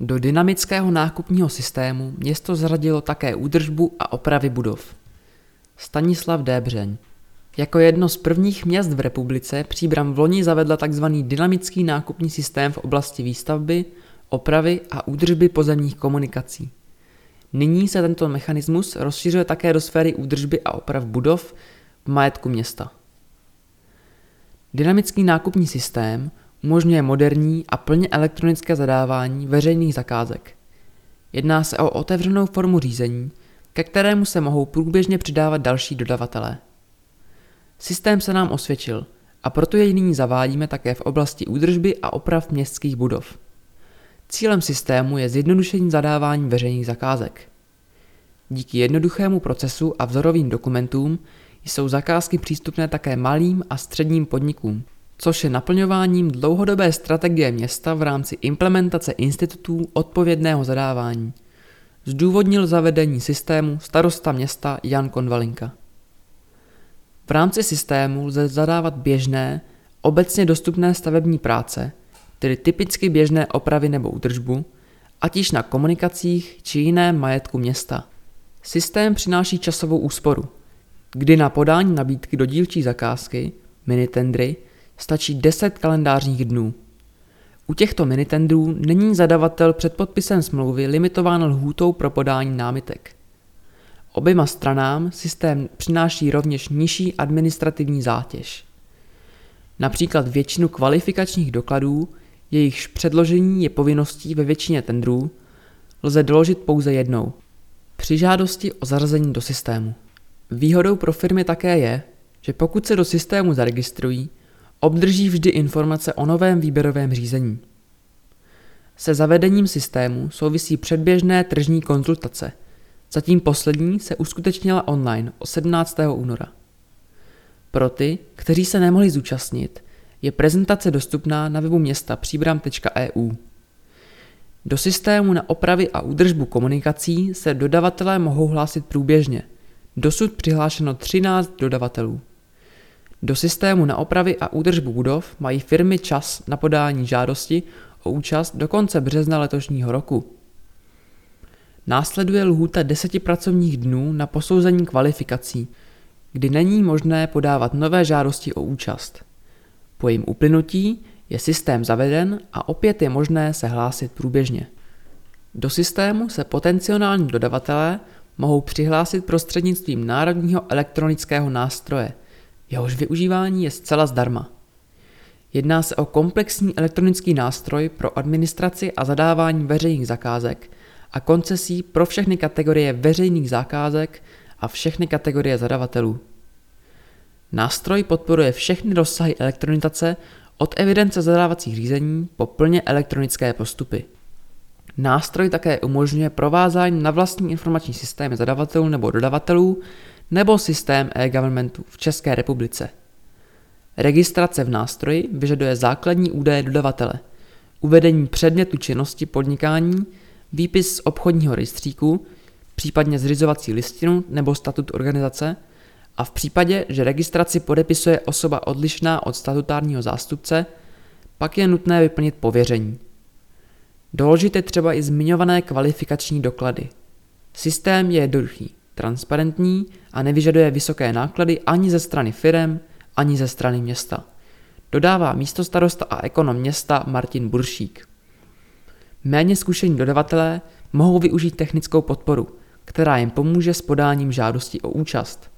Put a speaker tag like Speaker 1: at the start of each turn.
Speaker 1: Do dynamického nákupního systému město zařadilo také údržbu a opravy budov. Stanislav Débřeň jako jedno z prvních měst v republice Příbram v loni zavedla tzv. dynamický nákupní systém v oblasti výstavby, opravy a údržby pozemních komunikací. Nyní se tento mechanismus rozšiřuje také do sféry údržby a oprav budov v majetku města. Dynamický nákupní systém umožňuje moderní a plně elektronické zadávání veřejných zakázek. Jedná se o otevřenou formu řízení, ke kterému se mohou průběžně přidávat další dodavatelé. Systém se nám osvědčil a proto jej nyní zavádíme také v oblasti údržby a oprav městských budov. Cílem systému je zjednodušení zadávání veřejných zakázek. Díky jednoduchému procesu a vzorovým dokumentům jsou zakázky přístupné také malým a středním podnikům, což je naplňováním dlouhodobé strategie města v rámci implementace institutů odpovědného zadávání. Zdůvodnil zavedení systému starosta města Jan Konvalinka. V rámci systému lze zadávat běžné, obecně dostupné stavební práce, tedy typicky běžné opravy nebo údržbu, ať již na komunikacích či jiném majetku města. Systém přináší časovou úsporu, kdy na podání nabídky do dílčí zakázky, minitendry, stačí 10 kalendářních dnů. U těchto minitendrů není zadavatel před podpisem smlouvy limitován lhůtou pro podání námitek. Oběma stranám systém přináší rovněž nižší administrativní zátěž. Například většinu kvalifikačních dokladů, jejichž předložení je povinností ve většině tendrů, lze doložit pouze jednou. Při žádosti o zařazení do systému. Výhodou pro firmy také je, že pokud se do systému zaregistrují, obdrží vždy informace o novém výběrovém řízení. Se zavedením systému souvisí předběžné tržní konzultace – Zatím poslední se uskutečnila online o 17. února. Pro ty, kteří se nemohli zúčastnit, je prezentace dostupná na webu města příbram.eu. Do systému na opravy a údržbu komunikací se dodavatelé mohou hlásit průběžně. Dosud přihlášeno 13 dodavatelů. Do systému na opravy a údržbu budov mají firmy čas na podání žádosti o účast do konce března letošního roku. Následuje lhůta deseti pracovních dnů na posouzení kvalifikací, kdy není možné podávat nové žádosti o účast. Po jejím uplynutí je systém zaveden a opět je možné se hlásit průběžně. Do systému se potenciální dodavatelé mohou přihlásit prostřednictvím Národního elektronického nástroje, jehož využívání je zcela zdarma. Jedná se o komplexní elektronický nástroj pro administraci a zadávání veřejných zakázek, a koncesí pro všechny kategorie veřejných zakázek a všechny kategorie zadavatelů. Nástroj podporuje všechny rozsahy elektronizace od evidence zadávacích řízení po plně elektronické postupy. Nástroj také umožňuje provázání na vlastní informační systémy zadavatelů nebo dodavatelů nebo systém e-governmentu v České republice. Registrace v nástroji vyžaduje základní údaje dodavatele, uvedení předmětu činnosti podnikání, výpis z obchodního rejstříku, případně zřizovací listinu nebo statut organizace a v případě, že registraci podepisuje osoba odlišná od statutárního zástupce, pak je nutné vyplnit pověření. Doložit je třeba i zmiňované kvalifikační doklady. Systém je jednoduchý, transparentní a nevyžaduje vysoké náklady ani ze strany firem, ani ze strany města. Dodává místostarosta a ekonom města Martin Buršík. Méně zkušení dodavatelé mohou využít technickou podporu, která jim pomůže s podáním žádosti o účast.